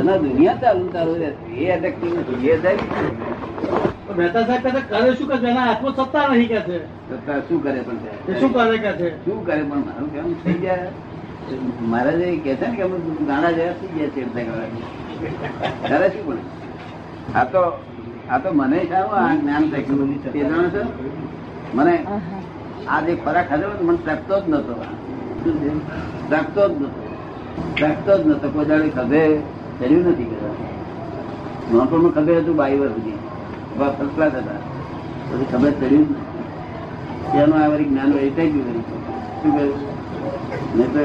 એના દુનિયા ચાલુ ચાલુ રહેશે એ અટકતી નથી એ જાય મહેતા સાહેબ કહે કરે શું કે જેના હાથમાં સત્તા નહીં કે છે. શું કરે પણ શું કરે કે છે? શું કરે પણ મારું કેમ થઈ ગયા મહારાજ એ કે છે ને કે અમે ગાણા જેવા થઈ ગયા છે એમ થાય કરે. કરે શું પણ? આ તો આ તો મને આ જ્ઞાન ટેકનોલોજી તે જાણો છો? મને આ જે ખોરાક ખાધો ને મને ટકતો જ નતો? ટકતો જ નતો ટકતો જ નતો કોઈ દાડે ખભે ચડ્યું નથી કદાચ. નોનપણમાં ખભે હતું બાઈ વર્ષ સુધી ફર્સ્ટ ક્લાસ હતા. પછી ખબર ચડ્યું. એનું આ વળી જ્ઞાન એ થઈ ગયું શું કહ્યું? તો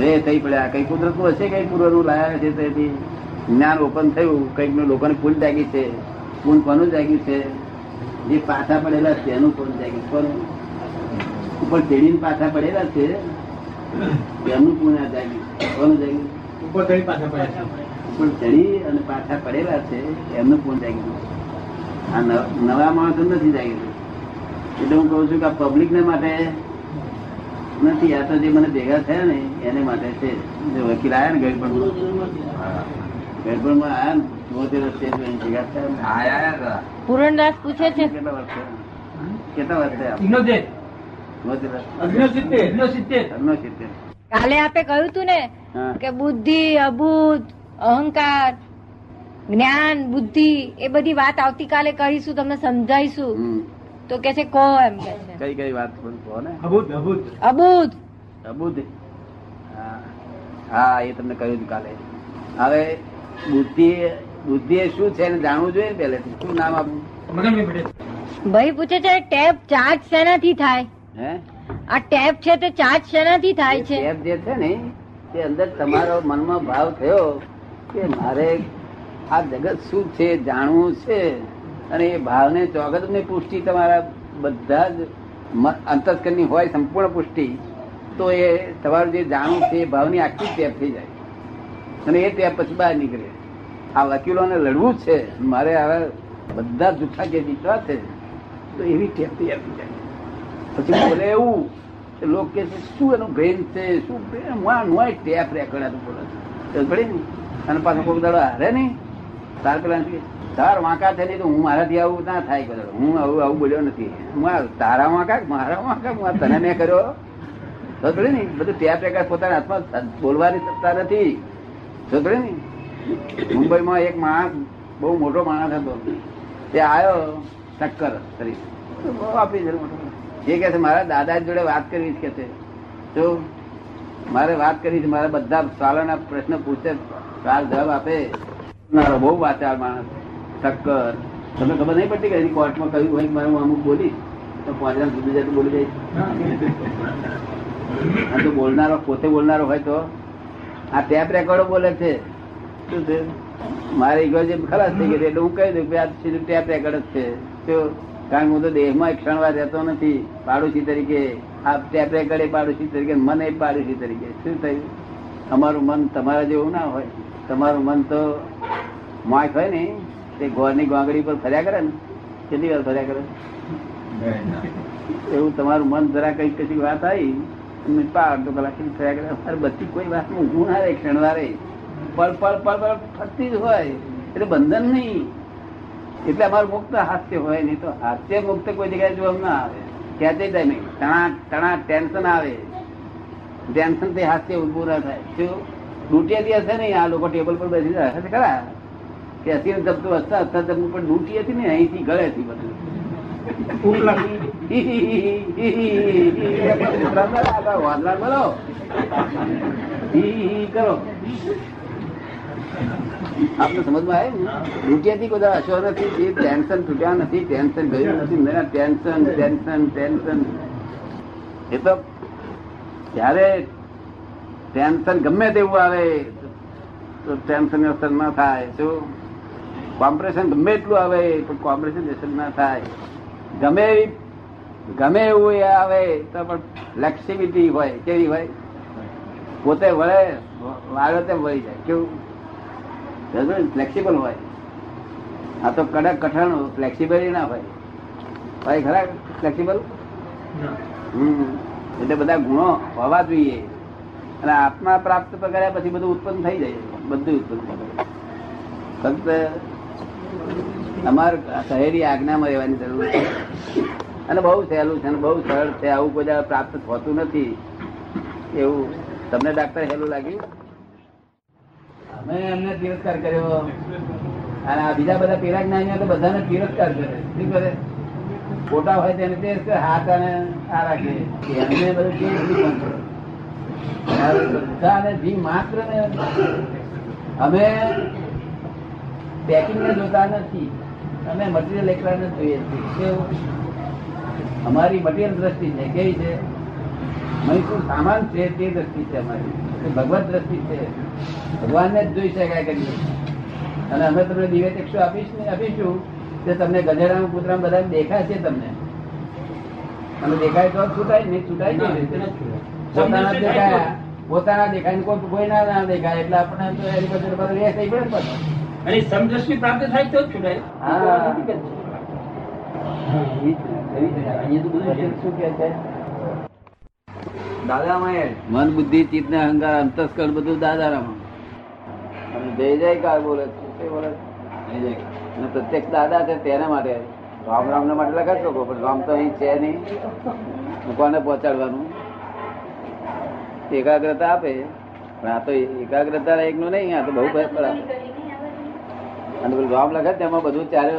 રે થઈ પડ્યા. કઈ કુદરત હશે કઈ પૂર્વનું લાયા છે તેથી જ્ઞાન ઓપન થયું. કંઈક લોકોને ફૂલ જાગી છે. ફૂલ કોનું જાગ્યું છે? જે પાછા પડેલા છે, એનું ફૂલ જાગ્યું? કોનું? ઉપર ચડીને પાછા પડેલા છે એમનું પૂર્ણ જાગ્યું? કોનું જાગ્યું ઉપર ચડી પાછા પડ્યા ઉપર ચડી અને પાછા પડેલા છે એમનું કોણ જાગ્યું આ નવ- નવા માણસો નથી જાગ્યું એટલે હું કહું છું કે આ પબ્લિક ને માટે નથી આ તો જે મને ભેગા થયા ને એને માટે છે. જે વકીલ આયા ને ગડબડ ગડબડમાં આયા ને ચુમ્મોતેર વર્ષે ભેગા થયા. પૂરણદાસ પૂછે છે. કેટલા વર્ષ કેટલા વર્ષે ચુમ્મોતેર વર્ષ અગ્નિસિત્તેર અગ્નિસિત્તેર ઘરનો સિત્તેર. કાલે આપે કહ્યું તું ને કે બુદ્ધિ અબુદ્ધ અહંકાર જ્ઞાન બુદ્ધિ એ બધી વાત આવતીકાલે કરીશું તમને સમજાવીશું તો કે છે કહો એમ કે. છે કઈ કઈ વાત કહો ને. અભૂત અભૂત. અબુદ્ધ અબુદ્ધ હા. એ તમને કહ્યું કાલે. હવે બુદ્ધિ બુદ્ધિ એ શું છે એને જાણવું જોઈએ ને પહેલેથી? શું નામ આપવું ભાઈ પૂછે છે ટેપ ચાર્જ શેનાથી થાય? હે? આ ટેપ છે તે ચાર્જ શેનાથી થાય છે? ટેપ જે છે ને તે અંદર તમારો મનમાં ભાવ થયો કે મારે આ જગત શું છે જાણવું છે? અને એ ભાવને ચોગતની પુષ્ટિ તમારા બધા જ અંતસ્કરની હોય સંપૂર્ણ પુષ્ટિ તો એ તમારું જે જાણવું છે એ ભાવની આખી ટેપ થઈ જાય. અને એ ટેપ પછી બહાર નીકળે. આ વકીલોને લડવું જ છે. મારે હવે બધા જ જૂઠા કે જીતવા છે તો એવી ટેપ તૈયાર થઈ જાય. પછી બોલે એવું કે લોકો કે શું એનું બ્રેન છે? શું brain? મુઆ નુઆ ટેપ રેકોર્ડ હતું બોલે છે. પડી ને. અને પાછો કોઈ દાડો હારે નહીં તાર પેલા તાર વાંકા છે નહીં તો હું મારાથી આવું ના થાય કોઈ હું આવું આવું બોલ્યો નથી. હું તારા વાંકા? મારા વાંકા? હું તને મેં કર્યો? પડી ને, બધું ટેપ રેકોર્ડ પોતાના હાથમાં બોલવાની સત્તા નથી. પડી ને. મુંબઈમાં એક માણસ, બહુ મોટો માણસ હતો. તે આવ્યો ટક્કર કરી બહુ આપી છે મોટો એ કે છે, મારા દાદા જોડે વાત કરવી કે છે. તો મારે વાત કરી છે, મારા બધા સવાલોના પ્રશ્ન પૂછે સાર જવાબ આપે. મારો બહુ વાચાળ માણસ, ટક્કર. તમને ખબર નહીં પડતી કે કોર્ટમાં કહ્યું હોય કે હું અમુક બોલીશ તો પાંચ જણ જુદી જતું બોલી જાય અને તો બોલનારો, પોતે બોલનારો હોય તો. આ ટેપ રેકોર્ડો બોલે છે. શું છે? મારે ઈગો જેમ ખલાસ થઈ ગઈ એટલે હું કહી દઉં કે આ સીધું ટેપ રેકોર્ડ જ છે. શું? કારણ કે હું તો દેહમાં એક ક્ષણવાર રહેતો નથી, પાડોશી તરીકે. આ ટેપ રેકોર્ડ પાડોશી તરીકે, મન પાડોશી તરીકે. શું થયું? તમારું મન તમારા જેવું ના હોય. તમારું મન તો માય હોય ને, તે ગોળની ગોંગડી પર ફર્યા કરે ને. કેટલી વાર ફર્યા કરે? એવું તમારું મન જરા કઈ કશી વાત આવી પા અડધો કલાક થયા કરે. મારે બધી કોઈ વાત હું ના રહે ક્ષણવારે. પળ પળ પળ પળ ફરતી જ હોય. એટલે બંધન નહીં. એટલે અમારું મુક્ત હાસ્ય હોય નહીં તો હાસ્ય મુક્ત કોઈ જગ્યાએ જોવા ના આવે. ક્યાંથી જાય નહીં? તણા તણા ટેન્શન આવે. ટેન્શનથી હાસ્ય ઉભું ના થાય. શું? ડૂટિયાથી હશે નહીં? આ લોકો ટેબલ પર બેસી જાય. હશે ખરા? કે હસીને જપતું હસતા હસતા જપતું પણ ડૂટી હતી ને અહીંથી ગળેથી બધું. કરો. આપને સમજમાં આવ્યું? ને થી બધા દાડો નથી, જે ટેન્શન તૂટ્યા નથી, ટેન્શન ગયું નથી ટેન્શન ટેન્શન ટેન્શન. એ તો ત્યારે ટેન્શન ગમે તેવું આવે, તો ટેન્શન અસર ના થાય. શું કોમ્પ્રેશન ગમે એટલું આવે પણ કોમ્પ્રેશન અસર ના થાય. ગમે ગમે એવું એ આવે, તો પણ ફ્લેક્સિબિલિટી હોય, કેવી હોય? પોતે વળે, વાળો વળી જાય. કેવું? ફ્લેક્સિબલ હોય. આ તો કડક કઠણ ફ્લેક્સિબલ ના હોય. ભાઈ ખરા ફ્લેક્સિબલ એટલે બધા ગુણો હોવા જોઈએ. અને આત્મા પ્રાપ્ત કર્યા પછી બધું ઉત્પન્ન થઈ જાય. બધું ઉત્પન્ન થઈ જાય. ફક્ત અમાર શહેરી આજ્ઞામાં રહેવાની જરૂર છે. અને બહુ સહેલું છે અને બહુ સરળ છે. આવું કોઈ પ્રાપ્ત થતું નથી. એવું તમને ડાક્ટર હેલું લાગ્યું? અમે એમને તિરસ્કાર કર્યો. અને આ બીજા બધા પેલા જ્ઞાનીઓ તો બધાને તિરસ્કાર કરે શું કરે? ખોટા હોય તેને તિરસ્કાર, હાથ અને આ રાખે. એમને બધું કેવી બધાને જીવ માત્ર ને અમે પેકિંગ ને જોતા નથી. અમે મટીરિયલ એકલા ને જોઈએ છીએ. અમારી મટીરિયલ દ્રષ્ટિ છે. કેવી છે? અહીં સામાન છે તે દ્રષ્ટિ છે અમારી. ભગવત દ્રષ્ટિ છે. ભગવાનને જ જોઈ શકાય કરીએ અને અમે તમને દિવ્ય આપીશ ને આપીશું તે તમને ગધેડાનું કૂતરા બધા દેખાય છે તમને. અને દેખાય તો છૂટાય નહીં છૂટાય પોતાના દેખાયા પોતાના દેખાય કોઈ કોઈ ના દેખાય. એટલે આપણે તો એની બધું રેસ થઈ પડે અને સમદ્રષ્ટિ પ્રાપ્ત થાય તો છૂટાય. હા. શું કે છે? દાદામાં મન બુદ્ધિ ચિત્ત ને અહંકાર અંતસ્કર બધું દાદારામાં. અને જય જયકાર બોલે બોલે? જય અને પ્રત્યક્ષ દાદા છે તેના માટે રામ રામ ના માટે લખે શકો પણ રામ તો અહીં છે નહીં. કોને પહોંચાડવાનું? એકાગ્રતા આપે. પણ આ તો એકાગ્રતા એકનું નહીં આ તો બહુ પડે અને પેલું રામ લખે તેમાં બધું ચારે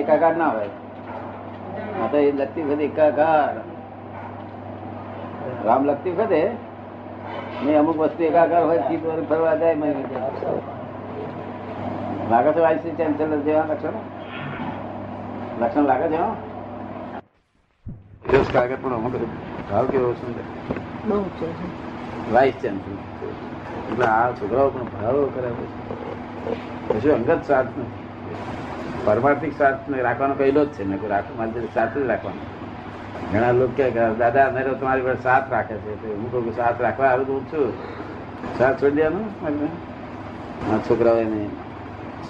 એકાકાર ના હોય. આ તો એ લગતી બધી એકાકાર. રામ લખતી વખતે ને અમુક વસ્તુ એકાકાર હોય ચીજ વર ફરવા જાય મને લાગે છે આઈસી ચેન્સલર જેવા લક્ષણ? લક્ષણ લાગે છે હો? કાગળ પણ અમુક ભાવ કેવો સુંદર વાઇસ ચાન્સલર. એટલે આ છોકરાઓ પણ ભાવો કરે છે. કશું અંગત સ્વાર્થ નથી પરમાર્થિક સ્વાર્થ રાખવાનો પહેલો જ છે ને કહ્યું રાખ મારે જ રાખવાનો. ઘણા લોકો કે દાદા અમે તો તમારી પાસે સાથ રાખે છે. તો હું કહું કે સાથ રાખવા? આવું તો છું. સાથ છોડી દેવાનું આ છોકરાઓને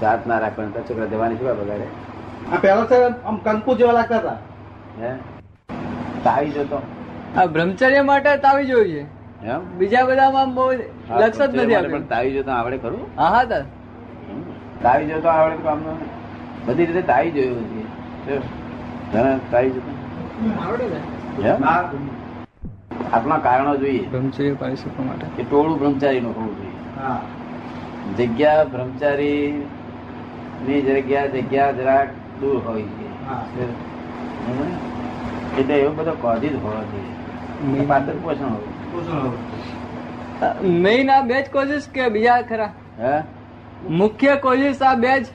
સાથ ના રાખવાનું તો છોકરા જવાની શું બગાડે? આ પહેલા સાહેબ આમ કંકુ જેવા લાગતા હતા. હે? તાવી જતો. આ બ્રહ્મચર્ય માટે તાવી જોઈએ એમ? બીજા બધામાં બહુ લક્ષ જ નથી પણ તાવી જતો આવડે ખરું? હા હા તાર. તાવી જતો આવડે તો કામ બધી રીતે તાવી જોયું છે. તાવી જતો. આટલા કારણો જોઈએ. બ્રહ્મચર્ય પાળી શકવા માટે. કે ટોળું બ્રહ્મચારી નું હોવું જોઈએ. હા. જગ્યા બ્રહ્મચારી ની જગ્યા જગ્યા જરાક દૂર હોય બરાબર? એટલે એવો બધો કોઝિજ હોવો જોઈએ. પાત્ર પોષણ હોવું મેઇન આ બે જ કોઝિસ કે બીજા ખરા? હે? મુખ્ય કોઝિસ આ બે જ.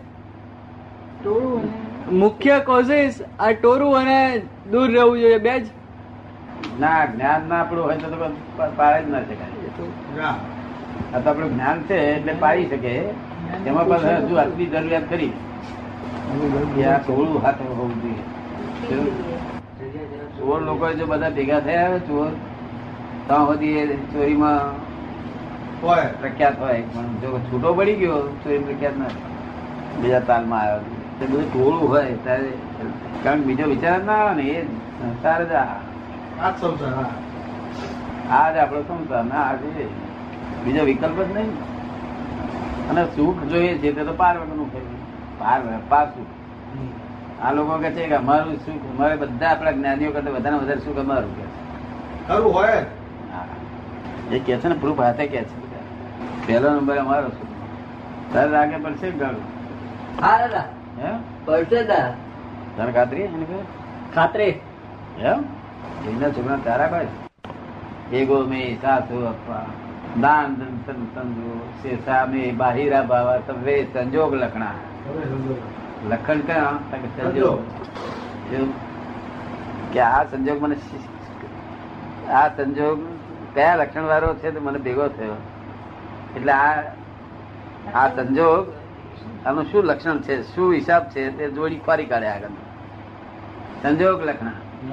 મુખ્ય કોઝિસ આ ટોરું અને દૂર રહેવું જોઈએ બે જ. ના જ્ઞાન ના આપણું હોય તો પાડે જ ના શકાય. આ તો આપણું જ્ઞાન છે એટલે પાડી શકે. એમાં પણ હજુ આટલી જરૂરિયાત કરી આ ટોળું હાથે હોવું જોઈએ. ચોર લોકો જો બધા ભેગા થયા હોય ચોર ત્યાં સુધી ચોરીમાં હોય. પ્રખ્યાત હોય. પણ જો છૂટો પડી ગયો ચોરી પ્રખ્યાત ના બીજા તાલમાં આવ્યો તે બધું ટોળું હોય ત્યારે કારણ બીજો વિચાર જ ના આવે ને એ સંસાર જ આ. સંસાર હા. આ જ આપણો સંસાર ના આ છે બીજો વિકલ્પ જ નહીં. અને સુખ જોઈએ છે તે તો પાર વગરનું છે પાર પાર સુખ. આ લોકો કે છે કે અમારું સુખ અમારે બધા આપણા જ્ઞાનીઓ કરતા વધારે વધારે સુખ અમારું કે છે. ખરું હોય. હા. એ કે છે ને પ્રૂફ હાથે કે છે. પહેલો નંબર અમારો સુખ. તારે લાગે પડશે ને ગાળું? હા દાદા. પડશે તને ખાતરી ખાતરી? એમ? એના છોકરા તારા ભાઈ? એગો મે સાસુ અપ્પા દાન દન તન તંજુ શેષા મે બાહિરા ભાવા સંજોગ લખણા. લખણ ક્યાં તો કે સંજોગ? એવું કે આ સંજોગ મને આ સંજોગ કયા લક્ષણ વાળો છે તો મને ભેગો થયો. એટલે આ આ સંજોગ આનું શું લક્ષણ છે? શું હિસાબ છે? તે જોડી ખોરી કાઢે આગળ સંજોગ લખણા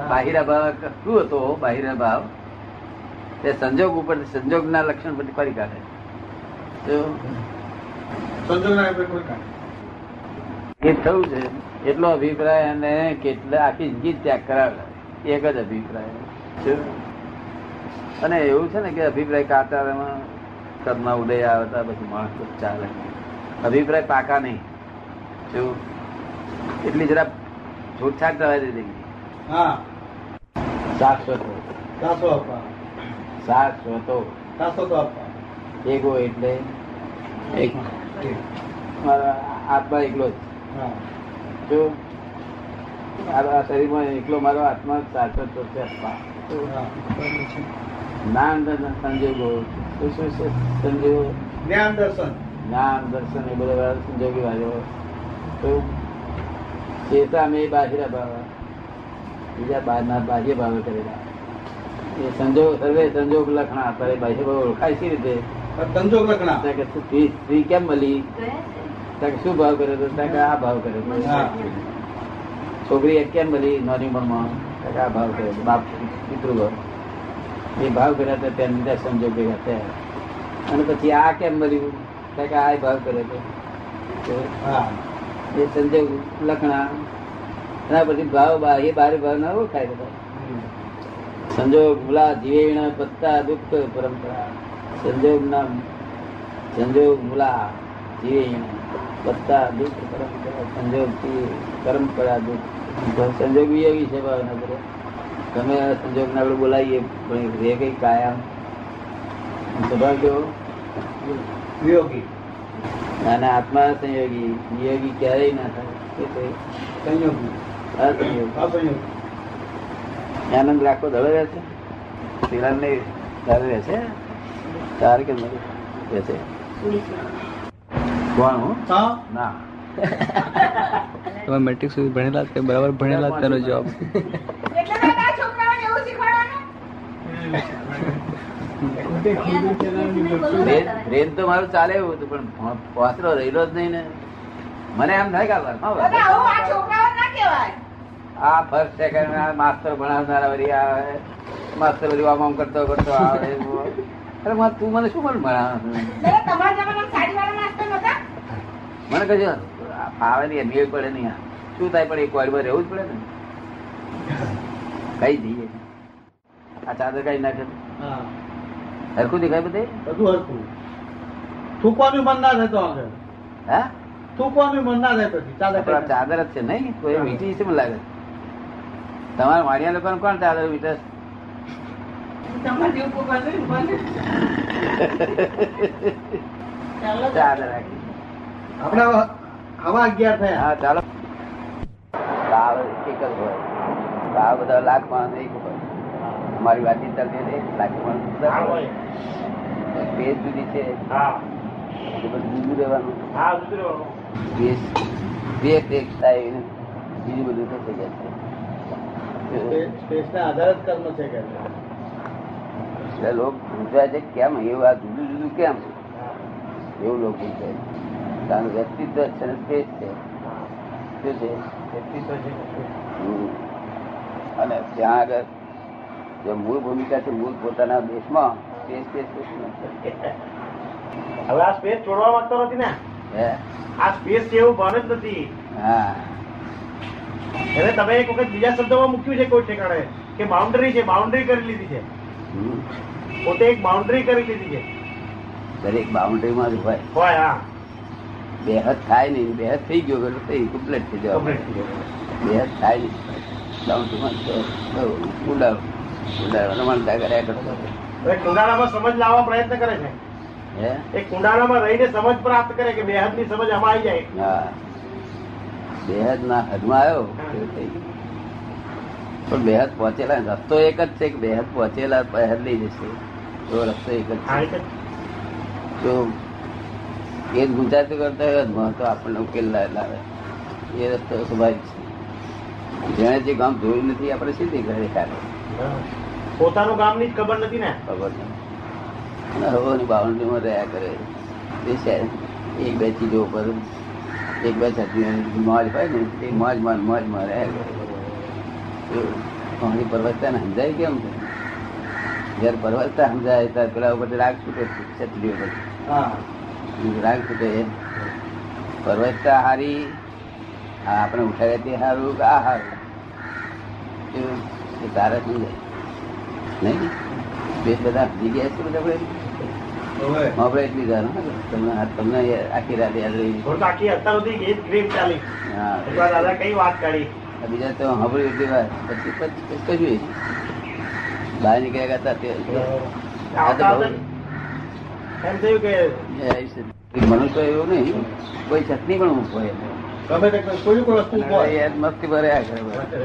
બાહિરા ભાવ શું હતો? બાહિરા ભાવ. તે સંજોગ ઉપર સંજોગના લક્ષણ પછી ફરી કાઢે. એ થયું છે. એટલો અભિપ્રાય અને કેટલા આખી જિંદગી ત્યાગ કરાવે એક જ અભિપ્રાય. અને એવું છે ને કે અભિપ્રાય કાચારામાં કર્મના ઉદય આવતા પછી માણસ ચાલે. અભિપ્રાય પાકા નહીં. શું? એટલી જરા છૂટછાટ થવા દે હા. શાશ્વતો શાશ્વતો શાશ્વતો એગો એટલે એક. મારા આત્મા એકલો જ. હા. જો આ શરીરમાં એકલો મારો આત્મા શાશ્વત છે. જ્ઞાન સંજોગો. શું શું છે સંજોગો? જ્ઞાન દર્શન. જ્ઞાન દર્શન એ બધા સંજોગી વાળો તો ચેતા મેં બાહિરા ભાવ. બીજા બહારના બાહ્ય ભાવે કરેલા. એ સંજોગ સર્વે સંજોગ લખણા. તારે બાહ્ય ભાવ ઓળખાય છે રીતે? સંજોગ લખણા. કે સ્ત્રી કેમ મળી? તાકે શું ભાવ કર્યો તો? આ ભાવ કર્યો. છોકરી એક કેમ મળી? નાની ઉંમરમાં. આ ભાવ કર્યો તો. બાપ પિતૃભાવ એ ભાવ કર્યા હતા ત્યાં બીજા સંજોગ ભેગા થયા. અને પછી આ કેમ મળ્યું? કે આ ભાવ કરે છે. હા. એ સંજોગ લખણા એના પછી ભાવ એ બારે ભાવ ના ઓળખાય બધા. સંજોગ મુલા જીવેણ પત્તા દુઃખ પરંપરા. સંજોગ નામ સંજોગ મુલા જીવેણ પત્તા દુઃખ પરંપરા. સંજોગ પરંપરા દુઃખ. સંજોગ એવી છે ભાવના કરે તમે સંજોગ ને આપણે બોલાવીએ પણ રે કઈ કાયમ. સ્વભાવ કેવો? વિયોગી અને આત્મા સંયોગી નિયોગી ક્યારેય ના થાય. સંયોગી. અસંયોગી. અસંયોગી. આનંદ રાખો દળો રહે છે? શિરાન ને તારે રહે છે? તારે કેમ નથી? રહે છે? કોણ હું? ના. તમે મેટ્રિક સુધી ભણેલા કે બરાબર ભણેલા તેનો જવાબ ટ્રેન ટ્રેન તો મારું ચાલે એવું હતું પણ પહોં- રહેલો જ નહીં ને. મને એમ થાય કે આ ફર્સ્ટ સેકન્ડ માસ્તર માસ્ટર ભણાવનારા વળી આવે. માસ્ટર વરી આમ આમ કરતો કરતો આવે અરે માં તું મને શું મને ભણાવે મને કહેજો આવે નહીં મેળ પડે નહીં આ. શું થાય પણ એક વારમાં રહેવું જ પડે ને. કઈ જઈએ આ ચાદર કઈ નાખે. હા. હરખું દેખાય બધે? બધું હરખું. થૂકવાનું મન ના થતો આગળ. હા? થૂકવાનું મન ના થાય પછી ચાદર ચાદર જ છે નહીં? કોઈ મીઠી છે મને લાગે. તમારા વાડિયા લોકો કોણ ચાદર મીઠે? ચાદર રાખી. આપણે હવે અગિયાર થયા. હા ચાલો. ભાવ એક જ હોય. બધા લાખ માણસ એક હોય. અમારી વાત ચાલતી હતી લાખ હોય. પેજ જુદી છે. જુદું રહેવાનું? પેજ એક થાય બીજું બધું તો થઈ જાય. છે છે લોક પૂછાય છે કેમ? એવું આ જુદું જુદું કેમ? એવું લોકો પૂછે. કારણ વ્યક્તિત્વ છે ને સ્પેસ છે. શું છે? હમ. અને ત્યાં આગળ જે મૂળ ભૂમિકા છે મૂળ પોતાના દેશમાં સ્પેસ સ્પેસ હવે આ સ્પેસ છોડવા માંગતો નથી ને? આ સ્પેસ છે એવું ભાન જ નથી. હા. એટલે તમે એક વખત બીજા શબ્દોમાં મૂક્યું છે કોઈ ઠેકાણે કે બાઉન્ડ્રી છે બાઉન્ડ્રી કરી લીધી છે. પોતે એક બાઉન્ડ્રી કરી લીધી છે. દરેક બાઉન્ડ્રીમાં જ હોય. હોય હા. બેહદ થાય નહીં બેહદ થઈ ગયો એટલે થઈ કમ્પ્લીટ થઈ જવા બેહદ થાય નહીં. બાઉન્ડ્રીમાં તો ઉડાવ. ઉડાવવાનો માનતા કર્યા કરતો કુંડાળામાં સમજ લાવવા પ્રયત્ન કરે છે. હે? એ કુંડાળામાં રહીને સમજ પ્રાપ્ત કરે કે બેહદની સમજ આમાં આવી જાય. હા. બેહદ ના હદમાં આવ્યો પણ બેહદ પહોંચેલા રસ્તો એક જ છે કે બેહદ પહોંચેલા પહેર લઈ જશે? તો રસ્તો એક જ છે. તો એ જ. ગુજરાતી કરતા હદમાં તો આપણને ઉકેલ લાવે. એ રસ્તો સ્વાભાવિક છે. જેણે જે ગામ જોયું નથી આપણે સીધી ઘરે કાઢે. પોતાનું ગામની જ ખબર નથી ને? ખબર નથી હવાની બાઉન્ડ્રીમાં રહ્યા કરે. એક બે ચીજો ઉપર એક બે છત્રી મોજ હોય ને એ મોજ મોજ મોજમાં રહ્યા કરે. પાણી પરવસતા ને સમજાય કેમ છે? જયારે પરવર્તા સમજાય ત્યારે પેલા ઉપર રાગ છૂટે છત્રીઓ પર હા. રાગ છૂટે પરવર્તા હારી આપણે ઉઠાડે તે હારું કે આ હારું? એ તારે સમજાય નહીં બે બધા જગ્યાએ શું બધા આપણે આપણે એટલી જાણ તમને તમને આખી રાત યાદ રહી આખી અત્યાર સુધી એ ગ્રીપ ચાલી. હા. દાદા કઈ વાત કાઢી બીજા તો સાંભળ્યું એટલી વાર પછી પછી કશું બહાર નીકળ્યા હતા તે આ તો બહુ એમ થયું કે મનુષ્ય એવું નહીં. કોઈ ચટણી પણ મૂકવાય ગમે તે કોઈ કોઈ વસ્તુ મસ્તી ભર્યા કરે.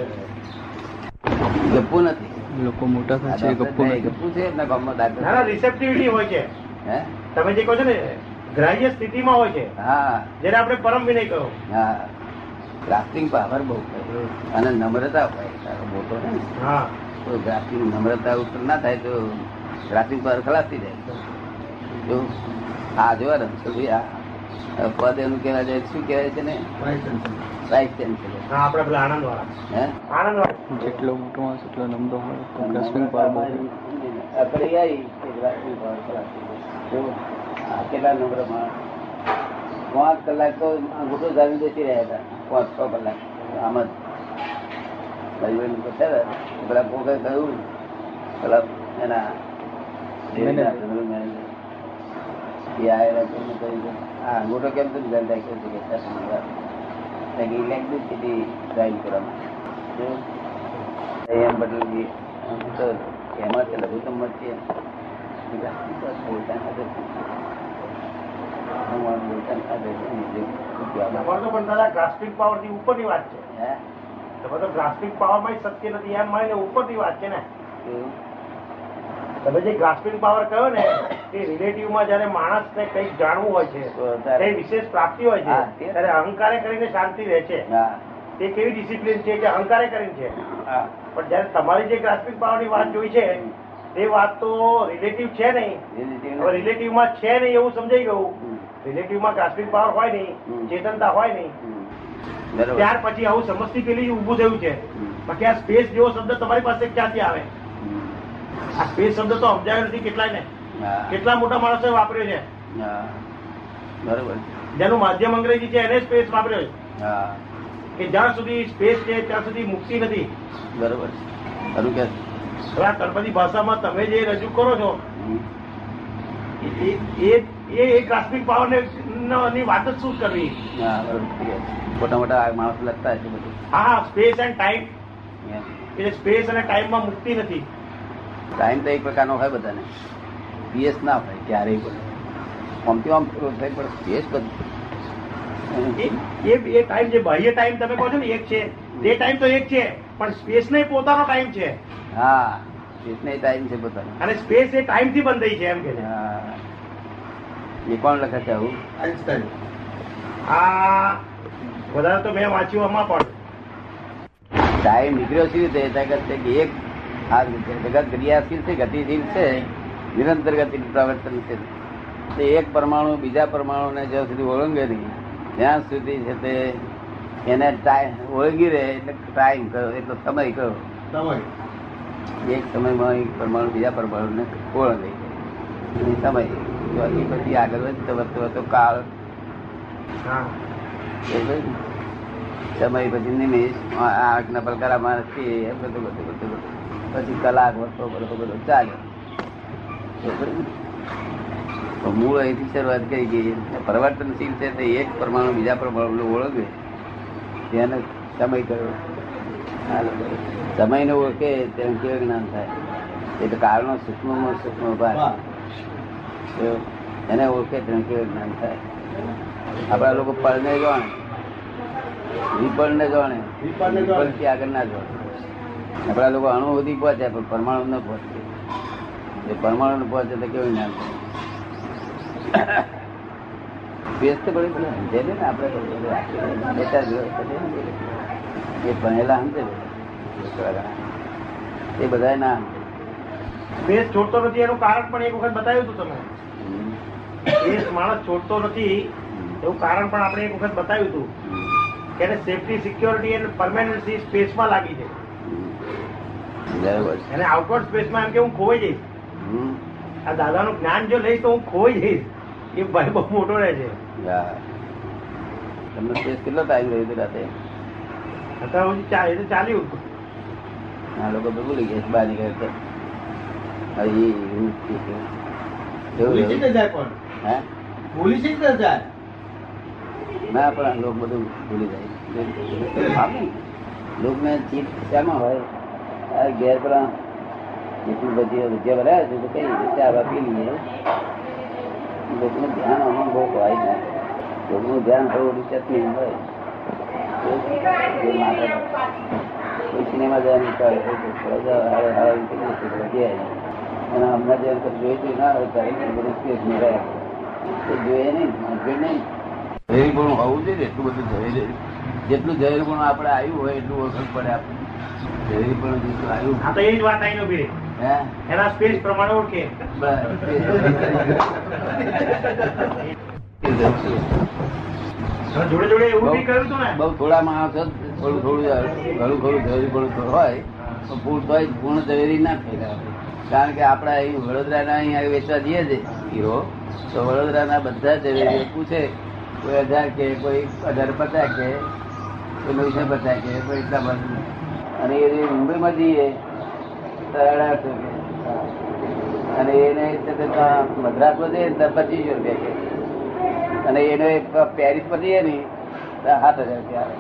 ગપ્પુ નથી. લોકો મોટા થાય છે ગપ્પુ નહીં, નથી. ગપ્પુ છે એમના ગામમાં દાદા ના રિસેપ્ટિવિટી હોય છે. હે? તમે જે કહો છો ને ગ્રાહ્ય સ્થિતિમાં હોય છે. હા. જેને આપણે પરમ વિનય કહો. હા. ગ્રાફ્ટિંગ પાવર બહુ અને નમ્રતા હોય. તારો મોટો ને. હા. તો ગ્રાફ્ટિંગ નમ્રતા ઉપર ના થાય તો ગ્રાફ્ટિંગ પાવર ખલાસ થઈ જાય જો આ જોવા રમશો ભાઈ આ પદ એનું કહેવાય જાય શું કહેવાય છે ને? જેટલો મોટો માણસ એટલો નમ્ર હોય. ગ્રાસ્પિંગ પાવર હોય. અકડી આવી કે ગ્રાફ્ટિંગ પાવર કેટલા નમ્ર પાંચ કલાક તો અંગૂઠો જાવી બેસી રહ્યા હતા. પાંચ છ કલાક. આમ જ. ભાઈઓને પૂછ્યા હતા, પેલા કોકે કહ્યું પેલા એના એ આયેલા કહ્યું આ અંગૂઠો કેમ તો રાખ્યો છે કે "સર, તમારી વાત." electricity drive કરવામાં એમ બદલજી તો એમાં છે લઘુત્તમ છે? બોલતા નથી. પાવરની ઉપરની વાત છે. હે? તમે તો ગ્રાસ્પિંગ પાવરમાં શક્ય નથી. એમ મળીને ઉપરની વાત છે ને. તમે જે ગ્રાસ્પિંગ પાવર કહ્યો ને તે રિલેટિવમાં જયારે માણસ ને કંઈક જાણવું હોય છે કઈ વિશેષ પ્રાપ્તિ હોય છે ત્યારે અહંકારે કરીને શાંતિ રહે છે. તે કેવી ડિસિપ્લિન છે કે અહંકારે કરીને છે? પણ જયારે તમારી જે ગ્રાસ્પિક પાવરની વાત જોઈ છે તે વાત તો રિલેટિવ છે નહીં. હવે રિલેટિવમાં છે નહીં એવું સમજાઈ ગયું. રિલેટિવમાં ગ્રાસ્પિક પાવર હોય નહીં ચેતનતા હોય નહીં. ત્યાર પછી આવું સમજતી પેલી ઉભું થયું છે. બાકી આ સ્પેસ જેવો શબ્દ તમારી પાસે ક્યાંથી આવે? આ સ્પેસ શબ્દ તો સમજાયો નથી કેટલાય ને કેટલા મોટા માણસો વાપર્યો છે? બરોબર. જેનું માધ્યમ અંગ્રેજી છે એને સ્પેસ વાપર્યો છે. હા. કે જ્યાં સુધી સ્પેસ છે ત્યાં સુધી મુક્તિ નથી. બરોબર. ખરું કે. ગણપતિ ભાષામાં તમે જે રજૂ કરો છો એ એ- ગ્રાસ્પિંગ પાવરની વાત જ શું કરવી? મોટા મોટા માણસ લગતા છે બધું. હા સ્પેસ એન્ડ ટાઈમ. એટલે સ્પેસ અને ટાઈમમાં મુક્તિ નથી. ટાઈમ તો એક પ્રકારનો હોય બધાને. પીએસ ના હોય ક્યારેય પણ. આમ પેલું થાય પણ પીએસ બધું. એ એ- એ ટાઈમ જે બાહ્ય ટાઈમ તમે કહો છો ને એક છે. તે ટાઈમ તો એક છે પણ સ્પેસ ને પોતાનો ટાઈમ છે. હા સ્પેસ ને ટાઈમ છે પોતાનો. અને સ્પેસ એ ટાઈમથી બંધ થઈ છે એમ કે હા. એ કોણ લખે છે આવું? આઈન્સ્ટાઈન આ વધારે તો મેં વાંચ્યું આમાં પણ. ટાઈમ નીકળ્યો સી રીતે? જગત છે કે એક આ જગત ક્રિયાશીલ છે ગતિશીલ છે નિરંતર ગતિનું પ્રવર્તન છે. તે એક પરમાણુ બીજા પરમાણુને જ્યાં સુધી ઓળંગે નહીં ત્યાં સુધી છે તે એને ટાઈમ ઓળંગી રહે એટલે ટાઈમ કયો એટલો સમય કયો સમય. એક સમયમાં એક પરમાણુ બીજા પરમાણુને ઓળંગે. એની સમય પછી આગળ વધતો વધતો વધતો કાળ. સમય પછી નિમિષ આંખના પલકારા માણસ એ બધું બધું બધું બધું. પછી કલાક વધતો બધો બધો ચાલે. એ બધું. તો મૂળ અહીંથી શરૂઆત કરી ગઈ પરિવર્તનશીલ છે તે એક પરમાણુ બીજા પરમાણુ ઓળખે તેને સમય કર્યો. સમયને ઓળખે તેનું કેવું જ્ઞાન થાય? એટલે કાળનો સૂક્ષ્મમાં સૂક્ષ્મ ભાગ. એને ઓળખે તેનું કેવું જ્ઞાન થાય? આપણા લોકો પળને જાણે. વિપળને જાણે. વિપળથી આગળ ના જાણે. આપણા લોકો અણુ સુધી પહોંચ્યા પણ પરમાણુ ન પહોંચે એ પરમાણુ પહોંચે તો કેવું જ્ઞાન સ્પેસ તો બધી પેલા સમજે ને આપણે એ ભણેલા સમજે એ બધા ના. સ્પેસ છોડતો નથી એનું કારણ પણ એક વખત બતાવ્યું હતું તમે હમ. માણસ છોડતો નથી એવું કારણ પણ આપણે એક વખત બતાવ્યું હતું. કે સેફટી સિક્યોરિટી એન્ડ પરમાનન્સી સ્પેસમાં લાગી છે બરાબર. એને આઉટવર્ડ સ્પેસમાં એમ કે હું ખોવાઈ જઈશ. આ દાદાનું જ્ઞાન જો લઈશ તો હું ખોઈ જઈશ. એ ભાઈ બહુ મોટો રહે છે. તમને સ્પેસ કેટલો ટાઈમ રહ્યો હતો રાતે? અત્યારે હું એ તો ચાલ્યું. આ લોકો તો ભૂલી ગયા છે બહાર નીકળે તો. હજી એવું છે. જાય પણ? હે? પોલીસ રીતે જાય? ના પણ લોક બધું ભૂલી જાય. લોકને ચીજ શામાં હોય? આ ઘેર પેલા જેટલું બધી વિદ્યા ભરાય છે તો કઈ રીતે આવા પી લઈએ લોકોનું ધ્યાન આમાં બહુ હોય ને. લોકોનું ધ્યાન થોડું રિસર્ચની હોય. જે કોઈ સિનેમા જવાની ઈચ્છા હોય તો થોડા જઈ આવીએ. અને હમણાં જે જોઈતું ના હોય ત્યારે બધું સ્પેસ એ જોઈએ નહીં નહીં. ઝેરી પણ હોવું જોઈએ એટલું બધું ઝેરી જેટલું ઝેરી પણ આપણે આવ્યું હોય એટલું ઓળખ પડે આપણે ઝેરી પણ જેટલું આવ્યું. એના સ્પેસ પ્રમાણે ઓળખે. જોડે જોડે એવું બી કર્યું હતું ને? બહુ થોડા માણસો થોડું થોડું ઘણું ઘણું પણ થોડું હોય. તો પૂર્ણ તો પૂર્ણ ઝવેરી ના થઈ કારણ કે આપણે અહીં વડોદરાના અહીંયા વેચવા જઈએ છે હીરો તો વડોદરાના બધા ઝવેરીઓ પૂછે કોઈ હજાર કે કોઈ અઢાર પચાસ કે કોઈ નવસો પચાસ કે કોઈ એટલા બધું. અને એ મુંબઈમાં જઈએ અને એને મદ્રાસમાં જઈએ પચીસો રૂપિયા કે અને એને પેરિસ પર જઈએ ને સાત હજાર રૂપિયા આવે.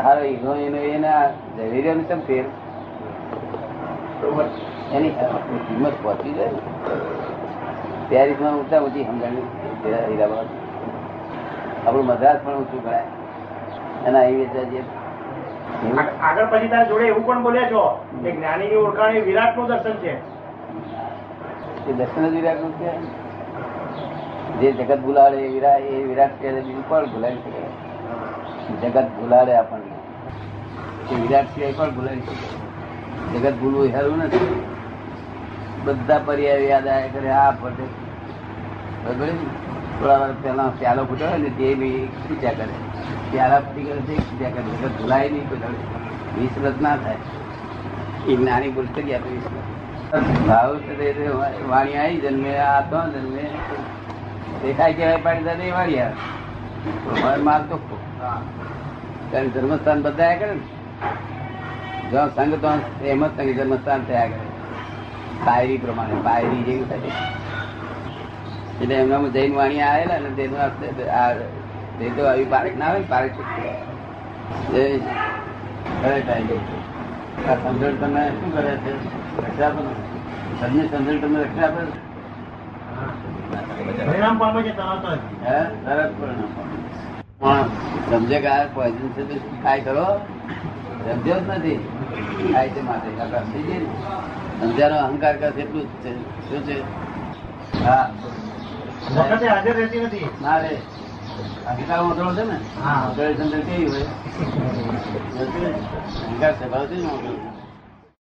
હારો એનો, એના ઝવેરીઓને કેમ ફેર. એની કિંમત પહોંચી જાય. ને. પેરિસમાં ઊંચા ઊંચી સમજાણી આપણું મદ્રાસ પણ ઊંચું ગણાય. એના અહીં આગ- આગળ પછી તારા જોડે એવું પણ બોલ્યા છો કે જ્ઞાનીની ઓળખાણ એ વિરાટનું દર્શન છે. એ દર્શન જ વિરાટનું છે. જે જગત ભૂલાડે એ વિરાટ એ વિરાટ છે બીજું પણ ભૂલાવી શકે? જગત ભૂલાડે આપણને. એ વિરાટ સિવાય પણ ભૂલાવી શકે? જગત ભૂલવું હેરું નથી. બધા પર્યાય યાદ આવ્યા કરે આ ફટે. બરાબર થોડા વાર પહેલા પ્યાલો ફૂટ્યો હોય ને તે બી ખીચા કરે. ફૂટી કરે તે ખીચ્યા કરે ભૂલાય નહીં, કોઈ. વિસ્મૃત ના થાય. એ જ્ઞાની ભૂલ કરી આપે વિસ્મૃત ભાવ છે વાણી આવી જન્મે આ તો જન્મે દેખાય કેવાય પાડી દે એ વાળી આવે. માલ તો. કારણ ધર્મસ્થાન બધાયા કરે ને? જો સંઘ તો એમ જ સંઘ ધર્મસ્થાન થયા કરે. પાયરી પ્રમાણે પાયરી જેવી થાય. એટલે એમનામાં જૈન વાણી આવેલા ને તેનું તે તો આવી પારક ના આવે ને ખરે આ સમજણ તમે શું કરે છે? રક્ષા આપો. તમને સમજણ તમે રક્ષા આપે સમજે કે આ છે તો શું કરો સમજ્યો જ નથી. ખાય છે માટે સમજ્યાનો અહંકાર કરશે એટલું જ છે. શું છે? હા. હાજર રહેતી નથી. ના રે. અહંકાર મોકલો છે ને? હા. સમજણ કેવી હોય? સ્વભાવ છે. ને